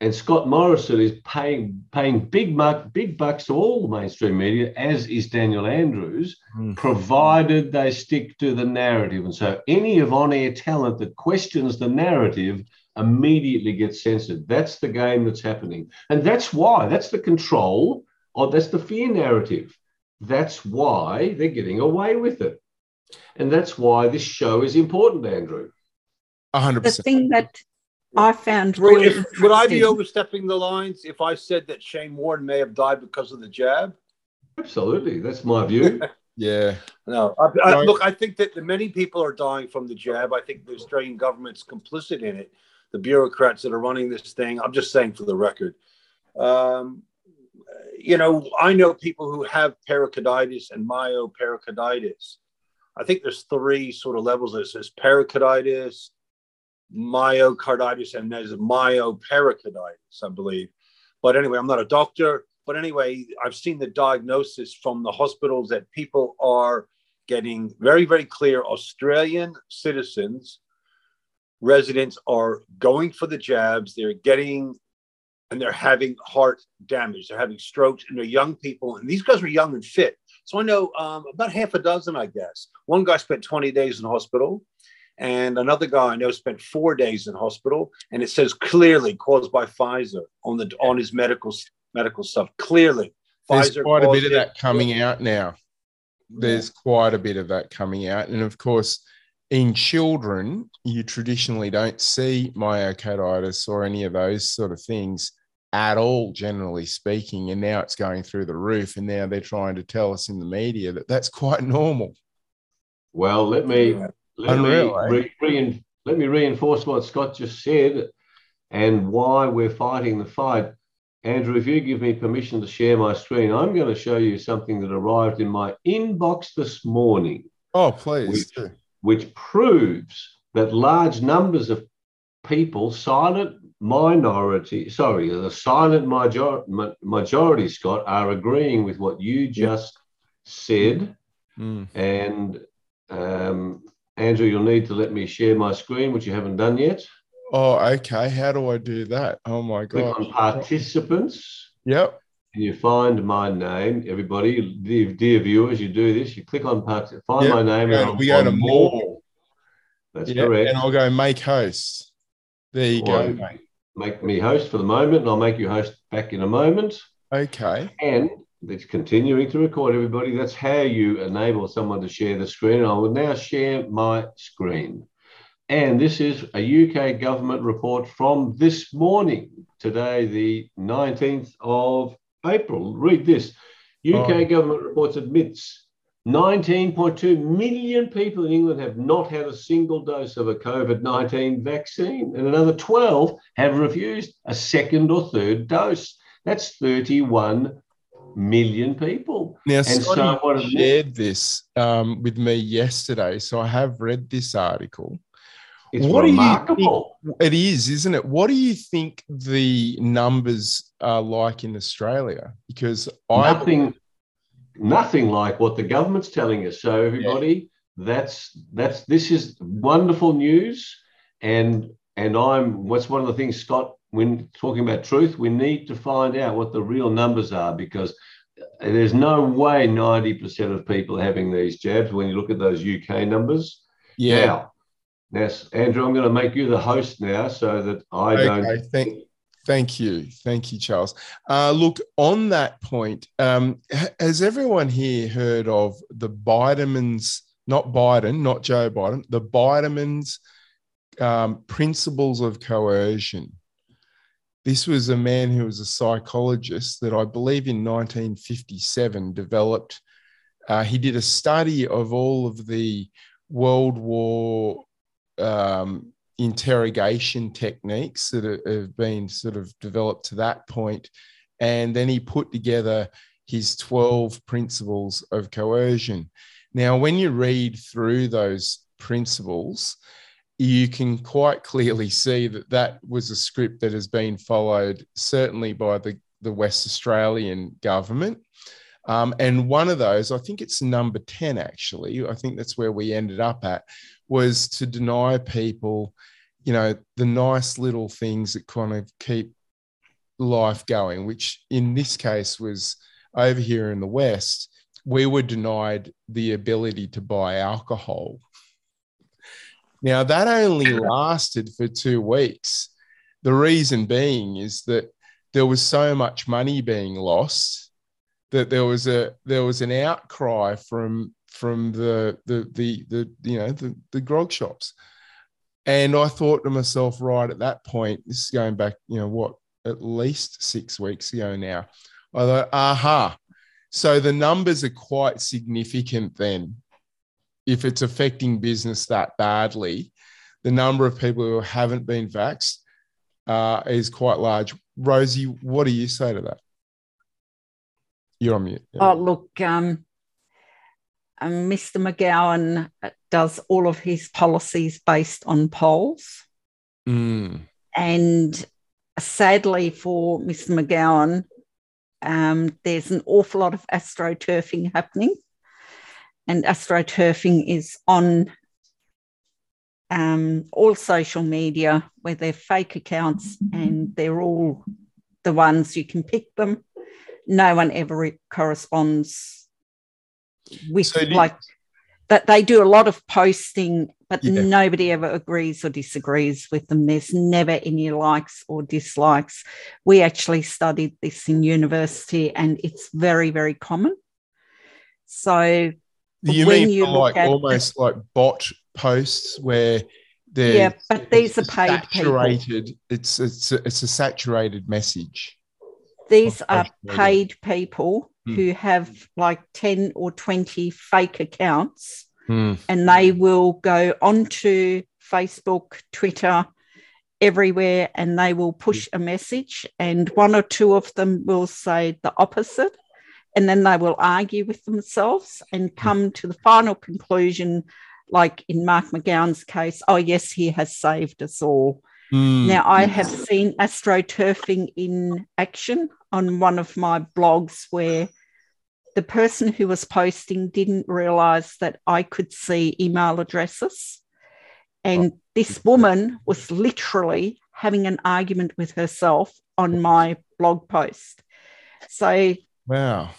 and Scott Morrison is paying paying big muck, big bucks to all the mainstream media, as is Daniel Andrews, hmm. provided they stick to the narrative. And so any of on-air talent that questions the narrative immediately gets censored. That's the game that's happening. And that's why, that's the control or that's the fear narrative. That's why they're getting away with it. And that's why this show is important, Andrew. 100%. The thing that I found really if, Would I be overstepping the lines if I said that Shane Warne may have died because of the jab? Absolutely. That's my view. yeah. No, I, I, look, I think that many people are dying from the jab. I think the Australian government's complicit in it. The bureaucrats that are running this thing, I'm just saying for the record. Um, you know, I know people who have pericarditis and myopericarditis. I think there's three sort of levels. There's pericarditis, myocarditis, and there's myopericarditis, I believe. But anyway, I'm not a doctor. But anyway, I've seen the diagnosis from the hospitals that people are getting very, very clear Australian citizens, residents are going for the jabs. They're getting and they're having heart damage. They're having strokes, and they're young people. And these guys are young and fit. So I know um, about half a dozen, I guess. One guy spent 20 days in hospital, and another guy I know spent four days in hospital. And it says clearly caused by Pfizer on the on his medical medical stuff. Clearly, there's Pfizer quite a bit of that coming out now. There's yeah. quite a bit of that coming out, and of course in children, you traditionally don't see myocarditis or any of those sort of things at all, generally speaking. And now it's going through the roof. And now they're trying to tell us in the media that that's quite normal. Well, let me let Unreal, me eh? re- let me reinforce what Scott just said and why we're fighting the fight. Andrew, if you give me permission to share my screen, I'm going to show you something that arrived in my inbox this morning. Oh, please. Which, which proves that large numbers of people, silent minority, sorry, the silent major, majority, Scott, are agreeing with what you just said. Mm. And um, Andrew, you'll need to let me share my screen, which you haven't done yet. Oh, okay. How do I do that? Oh my god! Click on participants. Yep. And you find my name. Everybody, dear, dear viewers, you do this. You click on part, find Yep. my name. We and we go to on more. That's Yep. correct. And I'll go make host. There you go, mate. Make me host for the moment, and I'll make you host back in a moment. Okay. And it's continuing to record, everybody. That's how you enable someone to share the screen. And I will now share my screen. And this is a UK government report from this morning, today, the 19th of April. Read this UK Oh. government reports admits 19.2 million people in England have not had a single dose of a COVID 19 vaccine, and another 12 have refused a second or third dose. That's 31 million people. Now, And so what it shared this um, with me yesterday, so I have read this article. It's What do you remarkable. It is, isn't it? What do you think the numbers are like in Australia? Because I nothing, nothing like what the government's telling us. So everybody, that's that's this is wonderful news, and and I'm what's one of the things Scott when talking about truth, we need to find out what the real numbers are because there's no way 90% of people are having these jabs when you look at those UK numbers. yeah. Now, now, Andrew, I'm going to make you the host now so that I don't. Okay, thank, thank you, thank you, Charles. Uh, look, on that point, um, has everyone here heard of the Biderman's, not Biden, not Joe Biden, the Biderman's um, principles of coercion? This was a man who was a psychologist that I believe in 1957 developed. Uh, he did a study of all of the World War um, interrogation techniques that have been sort of developed to that point. And then he put together his 12 principles of coercion. Now, when you read through those principles, you can quite clearly see that that was a script that has been followed certainly by the, the West Australian government. Um, and one of those, I think it's number 10 actually, I think that's where we ended up at, was to deny people, you know, the nice little things that kind of keep life going, which in this case was over here in the West, we were denied the ability to buy alcohol. Now, that only lasted for two weeks. The reason being is that there was so much money being lost that there was a there was an outcry from from the the the, the you know the, the grog shops. And i thought to myself right at that point this is going back you know what at least six weeks ago now. I thought aha. So the numbers are quite significant then if it's affecting business that badly the number of people who haven't been vaxxed uh, is quite large rosie what do you say to that you're on mute Oh, look, um, um, Mr. McGowan does all of his policies based on polls. Mm. And sadly for Mr. McGowan, um, there's an awful lot of astroturfing happening. And astroturfing is on um, all social media where they're fake accounts and they're all the ones you can pick them. No one ever re- corresponds with So do you- like that. They do a lot of posting, but Yeah. nobody ever agrees or disagrees with them. There's never any likes or dislikes. We actually studied this in university and it's very, very common. So you mean you like almost like bot posts where they're Yeah, but these are paid people. saturated. It's it's a, it's a saturated message. These are paid people Hmm. who have like 10 or 20 fake accounts Hmm. and they will go onto Facebook, Twitter, everywhere and they will push a message, and one or two of them will say the opposite. And then they will argue with themselves and come to the final conclusion, like in Mark McGowan's case, oh, yes, he has saved us all. Mm. Now, I have seen astroturfing in action on one of my blogs where the person who was posting didn't realize that I could see email addresses. And this woman was literally having an argument with herself on my blog post. So, wow.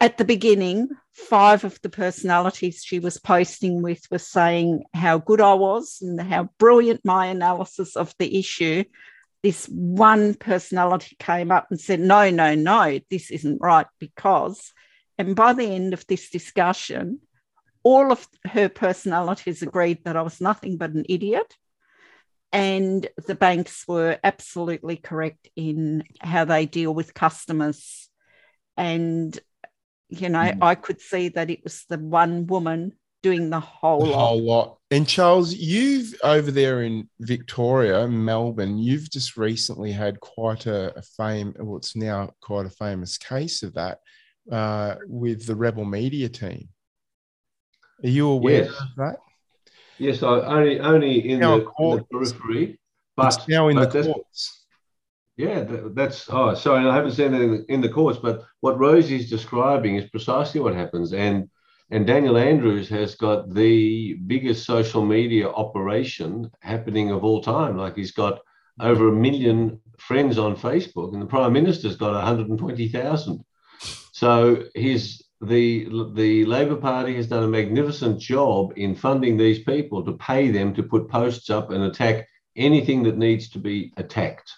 At the beginning, five of the personalities she was posting with were saying how good I was and how brilliant my analysis of the issue. This one personality came up and said, No, no, no, this isn't right because. And by the end of this discussion, all of her personalities agreed that I was nothing but an idiot. And the banks were absolutely correct in how they deal with customers. And, you know, mm. I could see that it was the one woman doing the whole the lot. whole lot. And Charles, you've over there in Victoria, Melbourne, you've just recently had quite a, a fame, well, it's now quite a famous case of that uh, with the Rebel Media team. Are you aware Yes. of that? Yes, I only only in, the, in the periphery, but it's now in but the that's- courts. Yeah, that, that's oh, sorry, I haven't seen it in the, courts, but what Rosie's describing is precisely what happens. And and Daniel Andrews has got the biggest social media operation happening of all time. Like he's got over a million friends on Facebook, and the Prime Minister's got 120,000. So he's the the Labor Party has done a magnificent job in funding these people to pay them to put posts up and attack anything that needs to be attacked.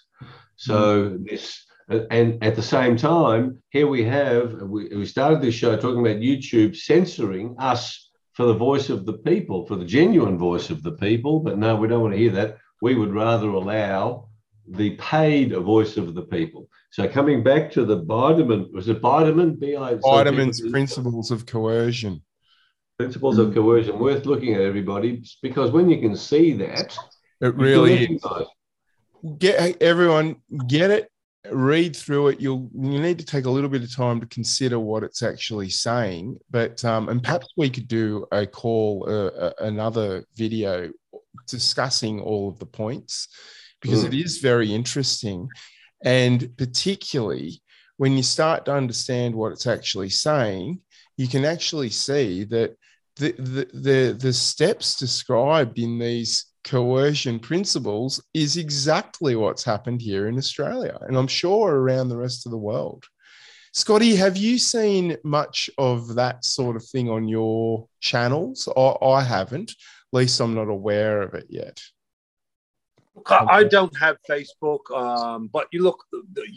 So hmm. this, and at the same time, here we have we, we started this show talking about YouTube censoring us for the voice of the people, for the genuine voice of the people. But no, we don't want to hear that. We would rather allow the paid voice of the people. So coming back to the Biderman, was it Biderman? B-I- Biderman's principles of coercion. principles of coercion worth looking at everybody because when you can see that It really is. Get everyone get it, read through it. You'll you need to take a little bit of time to consider what it's actually saying. But um, and perhaps we could do a call, uh, another video discussing all of the points because Mm. it is very interesting, and particularly when you start to understand what it's actually saying, you can actually see that the the the, the steps described in these coercion principles is exactly what's happened here in Australia, and I'm sure around the rest of the world. Scotty, have you seen much of that sort of thing on your channels? I, I haven't. At least I'm not aware of it yet. Look, I don't have Facebook, um, but you look,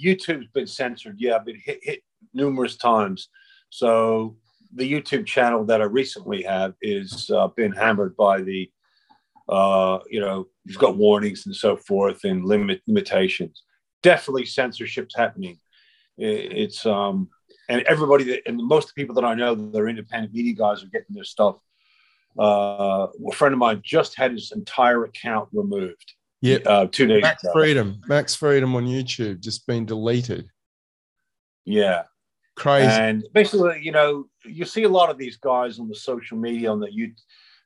YouTube's been censored. Yeah, I've been hit, hit numerous times. So the YouTube channel that I recently have is uh, been hammered by the, uh, you know, you've got warnings and so forth and limit limitations. Definitely censorship's happening. It's um, and everybody that and most of the people that I know that are independent media guys are getting their stuff. Uh, a friend of mine just had his entire account removed Yeah, uh, two days Max ago. Freedom, Max Freedom on YouTube just been deleted. Yeah. Crazy. And basically, you know, you see a lot of these guys on the social media, on the you,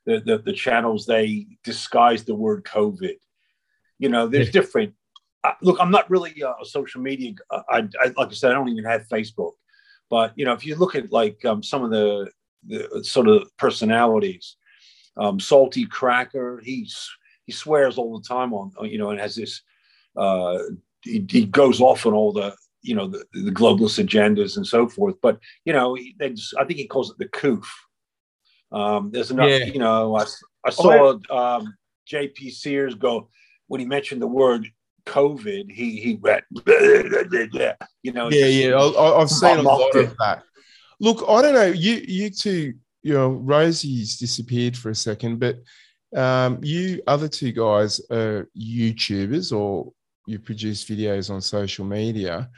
the, the the channels, they disguise the word COVID. You know, there's different. Uh, look, I'm not really a social media. uh, I, I like I said, I don't even have Facebook. But you know, if you look at like um, some of the, the sort of personalities, um, Salty Cracker, he's he swears all the time on you know, and has this. Uh, he, he goes off on all the you know the, the globalist agendas and so forth. But you know, they just, I think he calls it the coof. Um, there's enough, Yeah. you know. I, I saw um, J.P. Sears go when he mentioned the word COVID. He he went, you know. yeah, yeah. I, I've seen a lot mocked of that. Look, I don't know. You, you two, you know, Rosie's disappeared for a second, but um, you other two guys are YouTubers or you produce videos on social media.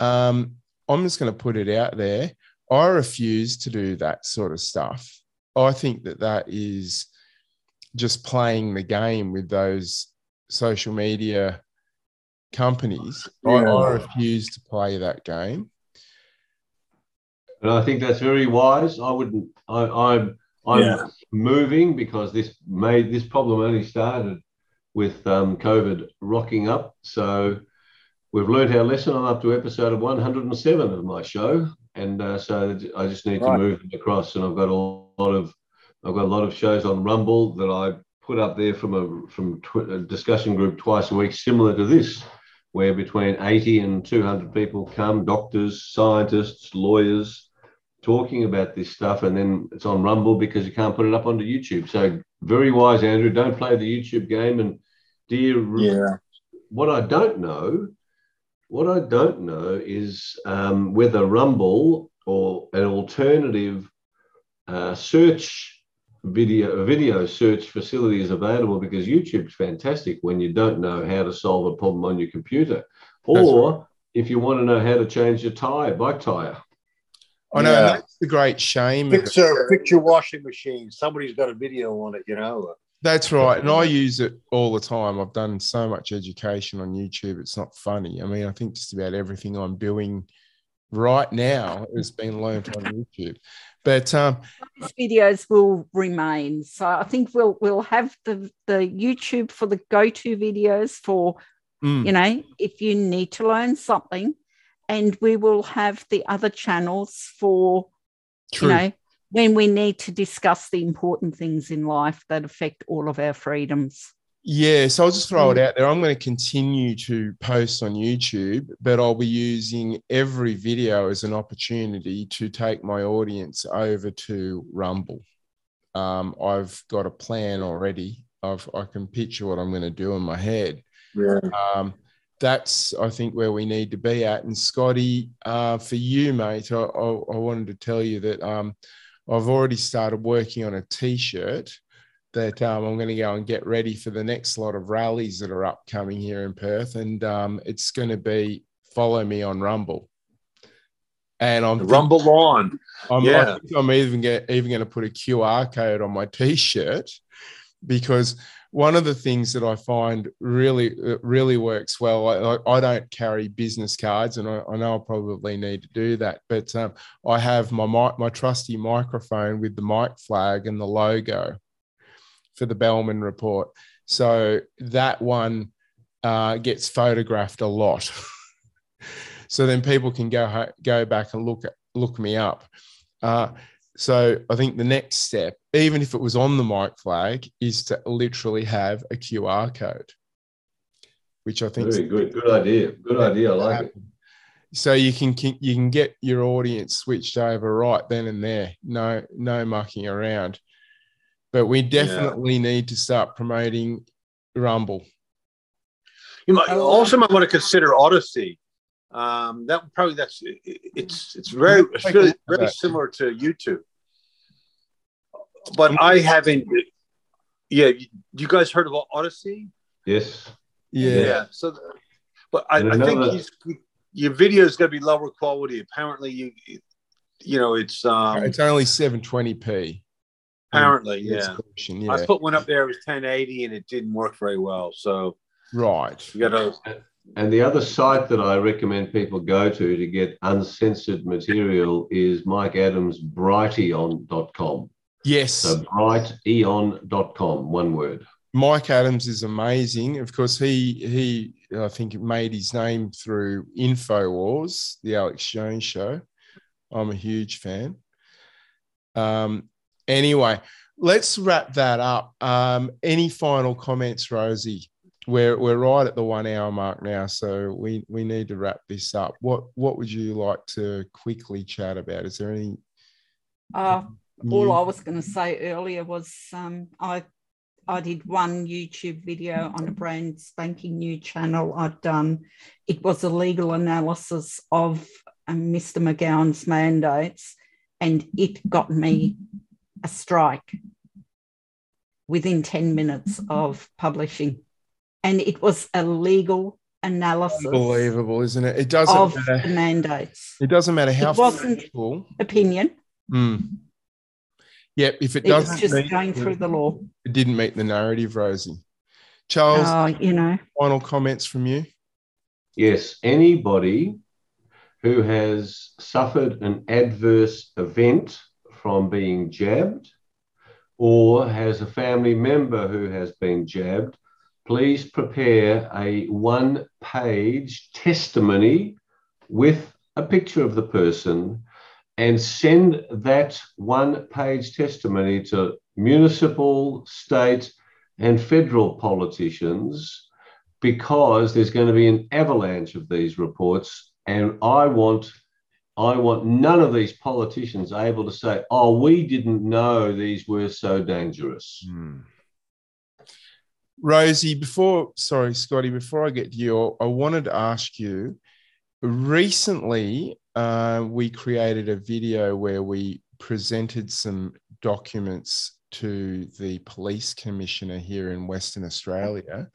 Um, I'm just going to put it out there. I refuse to do that sort of stuff. I think that that is just playing the game with those social media companies, I, Yeah. I refuse to play that game. And I think that's very wise. I wouldn't. I, I'm. I'm Yeah. moving because this made this problem only started with um, COVID rocking up. So we've learned our lesson. I'm up to episode of 107 of my show, and uh, so I just need Right. to move it across. And I've got a lot of I've got a lot of shows on Rumble that I put up there from a from tw- a discussion group twice a week, similar to this, where between 80 and 200 people come, doctors, scientists, lawyers, talking about this stuff, and then it's on Rumble because you can't put it up onto YouTube. So very wise, Andrew. Don't play the YouTube game. And dear, Yeah. what I don't know, what I don't know is um, whether Rumble or an alternative uh, search video video search facility is available because YouTube's fantastic when you don't know how to solve a problem on your computer, or if you want to know how to change your tire, bike tire. I know Yeah. that's the great shame. Picture, it. Fix, a, fix your washing machine. Somebody's got a video on it, you know. That's right. And I use it all the time. I've done so much education on YouTube. It's not funny. I mean, I think just about everything I'm doing right now has been learned on YouTube. But um, These videos will remain. So I think we'll we'll have the the YouTube for the go-to videos for mm, you know if you need to learn something, and we will have the other channels for true. you know when we need to discuss the important things in life that affect all of our freedoms. Yeah, so I'll just throw it out there. I'm going to continue to post on YouTube, but I'll be using every video as an opportunity to take my audience over to Rumble. Um, I've got a plan already. I've, I can picture what I'm going to do in my head. Yeah. Um, that's, I think, where we need to be at. And Scotty, uh, for you, mate, I, I, I wanted to tell you that um, I've already started working on a T-shirt that um, I'm going to go and get ready for the next lot of rallies that are upcoming here in Perth, and um, it's going to be follow me on Rumble. And I'm Rumble on. I'm, Yeah. I think I'm even get, even going to put a QR code on my T-shirt because one of the things that I find really uh, really works well. I, I- don't carry business cards, and I, I know I probably need to do that. But um, I have my my trusty microphone with the mic flag and the logo for the Bellman report. So that one uh, gets photographed a lot. so then people can go go back and look look me up. Uh, so I think the next step, even if it was on the mic flag, is to literally have a QR code, which I think is Very good. Good idea. Good idea. I like it. so you can you can get your audience switched over right then and there. No no mucking around. But we definitely need to start promoting Rumble. You might also might want to consider Odysee. Um, that probably that's it's it's very it's really very similar to YouTube. But I haven't. Yeah, you, you guys heard of Odysee? Yes. Yeah. So, but I, I think he's, your video is going to be lower quality. Apparently, you you know it's um It's only 720p. apparently It's yeah. I put one up there. It was 1080, and it didn't work very well. So Right. you got to And the other site that I recommend people go to to get uncensored material is Mike Adams' brighteon.com. Yes. So brighteon.com, one word. Mike Adams is amazing. Of course, he he I think made his name through Infowars, the Alex Jones show. I'm a huge fan. Um, anyway, let's wrap that up. Um, any final comments, Rosie? We're we're right at the one hour mark now, so we we need to wrap this up. What what would you like to quickly chat about? Is there any? Uh, all I was going to say earlier was um, I I did one YouTube video on a brand spanking new channel I'd done. It was a legal analysis of um, Mr. McGowan's mandates, and it got me a strike within 10 minutes of publishing. And it was a legal analysis Unbelievable, isn't it? It doesn't of the matter. mandates. It doesn't matter how It wasn't- factual. Opinion. Mm. Yep. If it It doesn't it's just meet, going through the law. it didn't meet the narrative, Rosie. Charles, Oh, you know, final comments from you? Yes, anybody who has suffered an adverse event from being jabbed or has a family member who has been jabbed, please prepare a one page testimony with a picture of the person and send that one page testimony to municipal, state, and federal politicians because there's going to be an avalanche of these reports and i want i want none of these politicians able to say oh we didn't know these were so dangerous Hmm. Rosie, before, sorry, Scotty, before I get to you, I wanted to ask you recently, uh, we created a video where we presented some documents to the police commissioner here in Western Australia.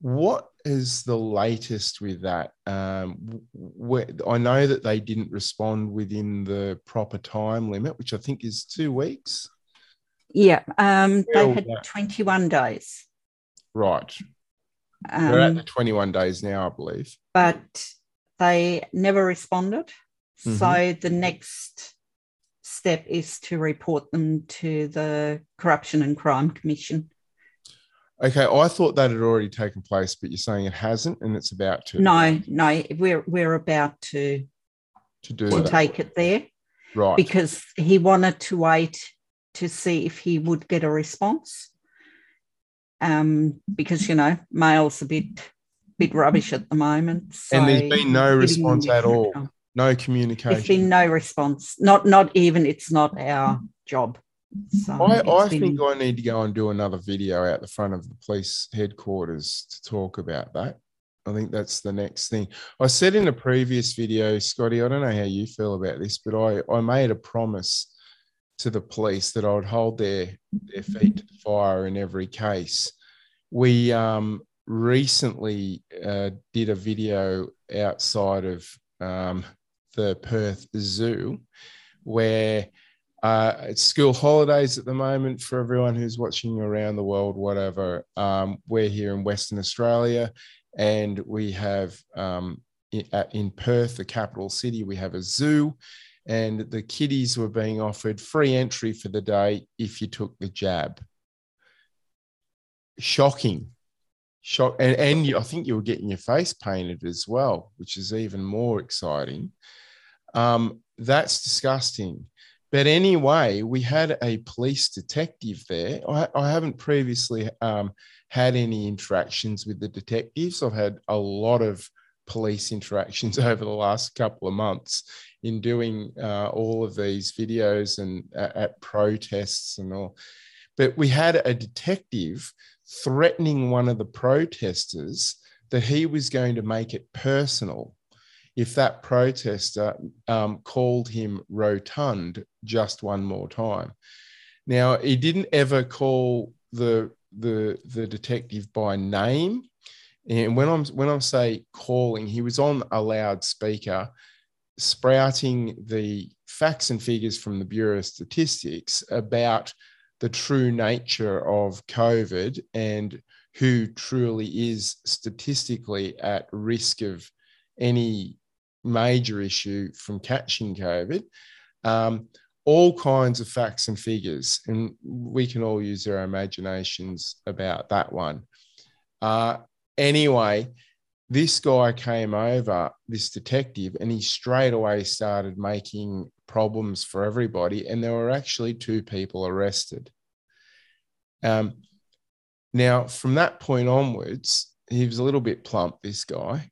What is the latest with that? Um, where, I know that they didn't respond within the proper time limit, which I think is two weeks. yeah, um, they had that? 21 days. Right. We're at Um, the 21 days now, I believe. but they never responded. Mm-hmm. So the next step is to report them to the Corruption and Crime Commission. Okay, I thought that had already taken place, but you're saying it hasn't, and it's about to. No, no, we're we're about to to do to that. take it there right. because he wanted to wait to see if he would get a response. Um, because you know, mail's a bit bit rubbish at the moment. And there's been no response at all. no There's communication. been no response. Not not even. It's not our job. So I, I been- think I need to go and do another video out the front of the police headquarters to talk about that. I think that's the next thing. I said in a previous video, Scotty, I don't know how you feel about this, but I, I made a promise to the police that I would hold their, their feet to the fire in every case. We um, recently uh, did a video outside of um, the Perth Zoo where uh, it's school holidays at the moment for everyone who's watching around the world, whatever. Um, we're here in Western Australia and we have um, in, in Perth, the capital city, we have a zoo. And the kiddies were being offered free entry for the day if you took the jab. Shocking. Shock. And, and you, I think you were getting your face painted as well, which is even more exciting. Um, that's disgusting. But anyway, we had a police detective there. I, I haven't previously um, had any interactions with the detectives. I've had a lot of police interactions over the last couple of months in doing uh, all of these videos and uh, at protests and all. But we had a detective threatening one of the protesters that he was going to make it personal if that protester um, called him rotund just one more time. Now he didn't ever call the the the detective by name, and when I'm when I say calling, he was on a loudspeaker, sprouting the facts and figures from the Bureau of Statistics about the true nature of COVID and who truly is statistically at risk of any major issue from catching COVID. Um, all kinds of facts and figures, and we can all use our imaginations about that one. Uh, anyway, this guy came over, this detective, and he straight away started making problems for everybody. And there were actually two people arrested. Um, now, from that point onwards, he was a little bit plump, this guy.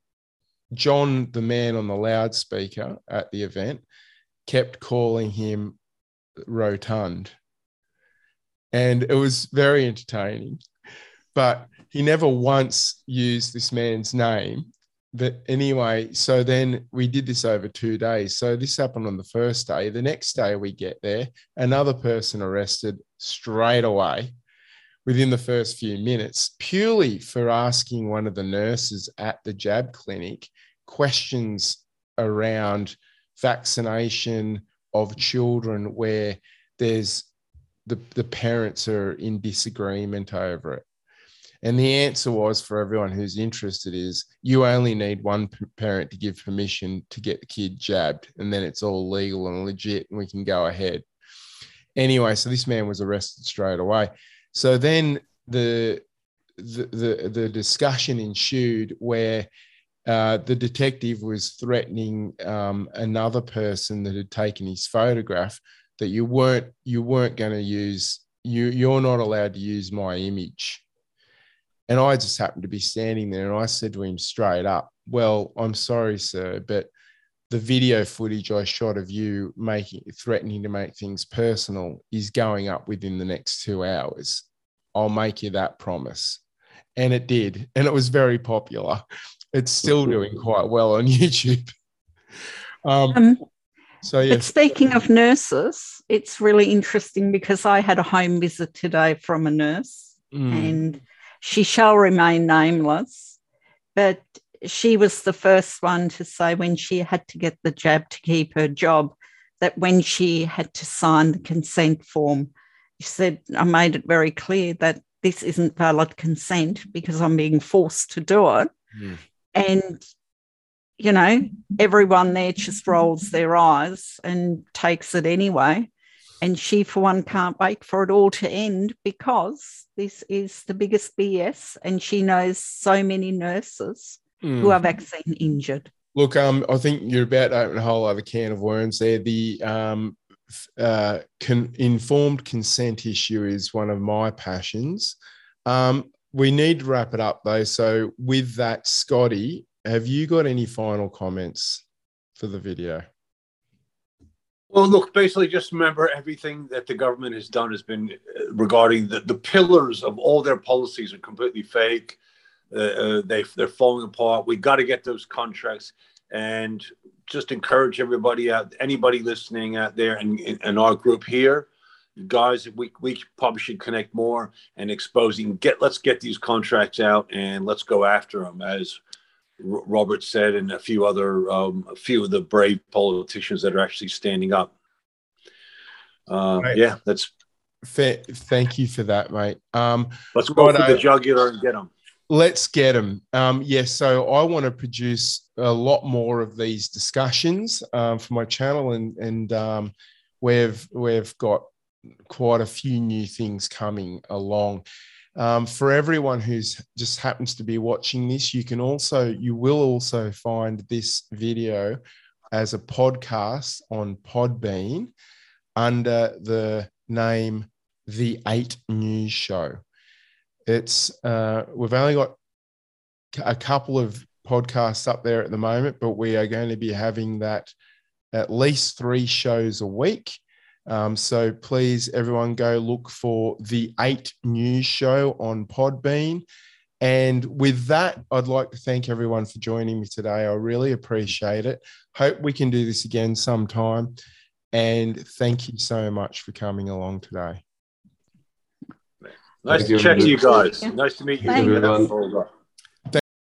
John, the man on the loudspeaker at the event, kept calling him rotund. And it was very entertaining. But he never once used this man's name. But anyway, so then we did this over two days. So this happened on the first day. The next day we get there, another person arrested straight away within the first few minutes, purely for asking one of the nurses at the jab clinic questions around vaccination of children where there's the, the parents are in disagreement over it. And the answer was for everyone who's interested is you only need one parent to give permission to get the kid jabbed, and then it's all legal and legit, and we can go ahead. Anyway, so this man was arrested straight away. So then the the the, the discussion ensued where uh, the detective was threatening um, another person that had taken his photograph that you weren't you weren't going to use you you're not allowed to use my image and i just happened to be standing there and i said to him straight up well i'm sorry sir but the video footage i shot of you making threatening to make things personal is going up within the next two hours. I'll make you that promise. And it did. And it was very popular. It's still doing quite well on youtube. Um, Um, so yeah. But speaking of nurses, it's really interesting because I had a home visit today from a nurse mm, and she shall remain nameless. But she was the first one to say when she had to get the jab to keep her job, that when she had to sign the consent form, she said, I made it very clear that this isn't valid consent because I'm being forced to do it. mm. And, you know, everyone there just rolls their eyes and takes it anyway. And she, for one, can't wait for it all to end because this is the biggest BS. And she knows so many nurses Mm. who are vaccine injured. Look, um, I think you're about to open a whole other can of worms there. The um, uh, con- informed consent issue is one of my passions. Um, we need to wrap it up though. So, with that, Scotty, have you got any final comments for the video? Well, look, basically, just remember everything that the government has done has been uh, regarding the, the pillars of all their policies are completely fake. Uh, uh, they, they're falling apart. We got to get those contracts and just encourage everybody out, anybody listening out there and in our group here, guys, we, we probably should connect more and exposing, get, let's get these contracts out and let's go after them as Robert said, and a few other, um, a few of the brave politicians that are actually standing up. Uh, Right. Yeah, let's thank you for that, mate. Um, let's go for the jugular and get them. let's get them. Um, yes, so I want to produce a lot more of these discussions um, for my channel, and and um, we've we've got quite a few new things coming along. Um, for everyone who's just happens to be watching this, you can also you will also find this video as a podcast on Podbean under the name The Eight News Show. It's uh, we've only got a couple of podcasts up there at the moment, but we are going to be having that at least three shows a week. Um, so please, everyone, go look for the Eight News Show on Podbean. And with that, I'd like to thank everyone for joining me today. I really appreciate it. Hope we can do this again sometime. And thank you so much for coming along today. Nice Thank to you, check you everybody. guys. Nice to meet you. Thank you. Have a full-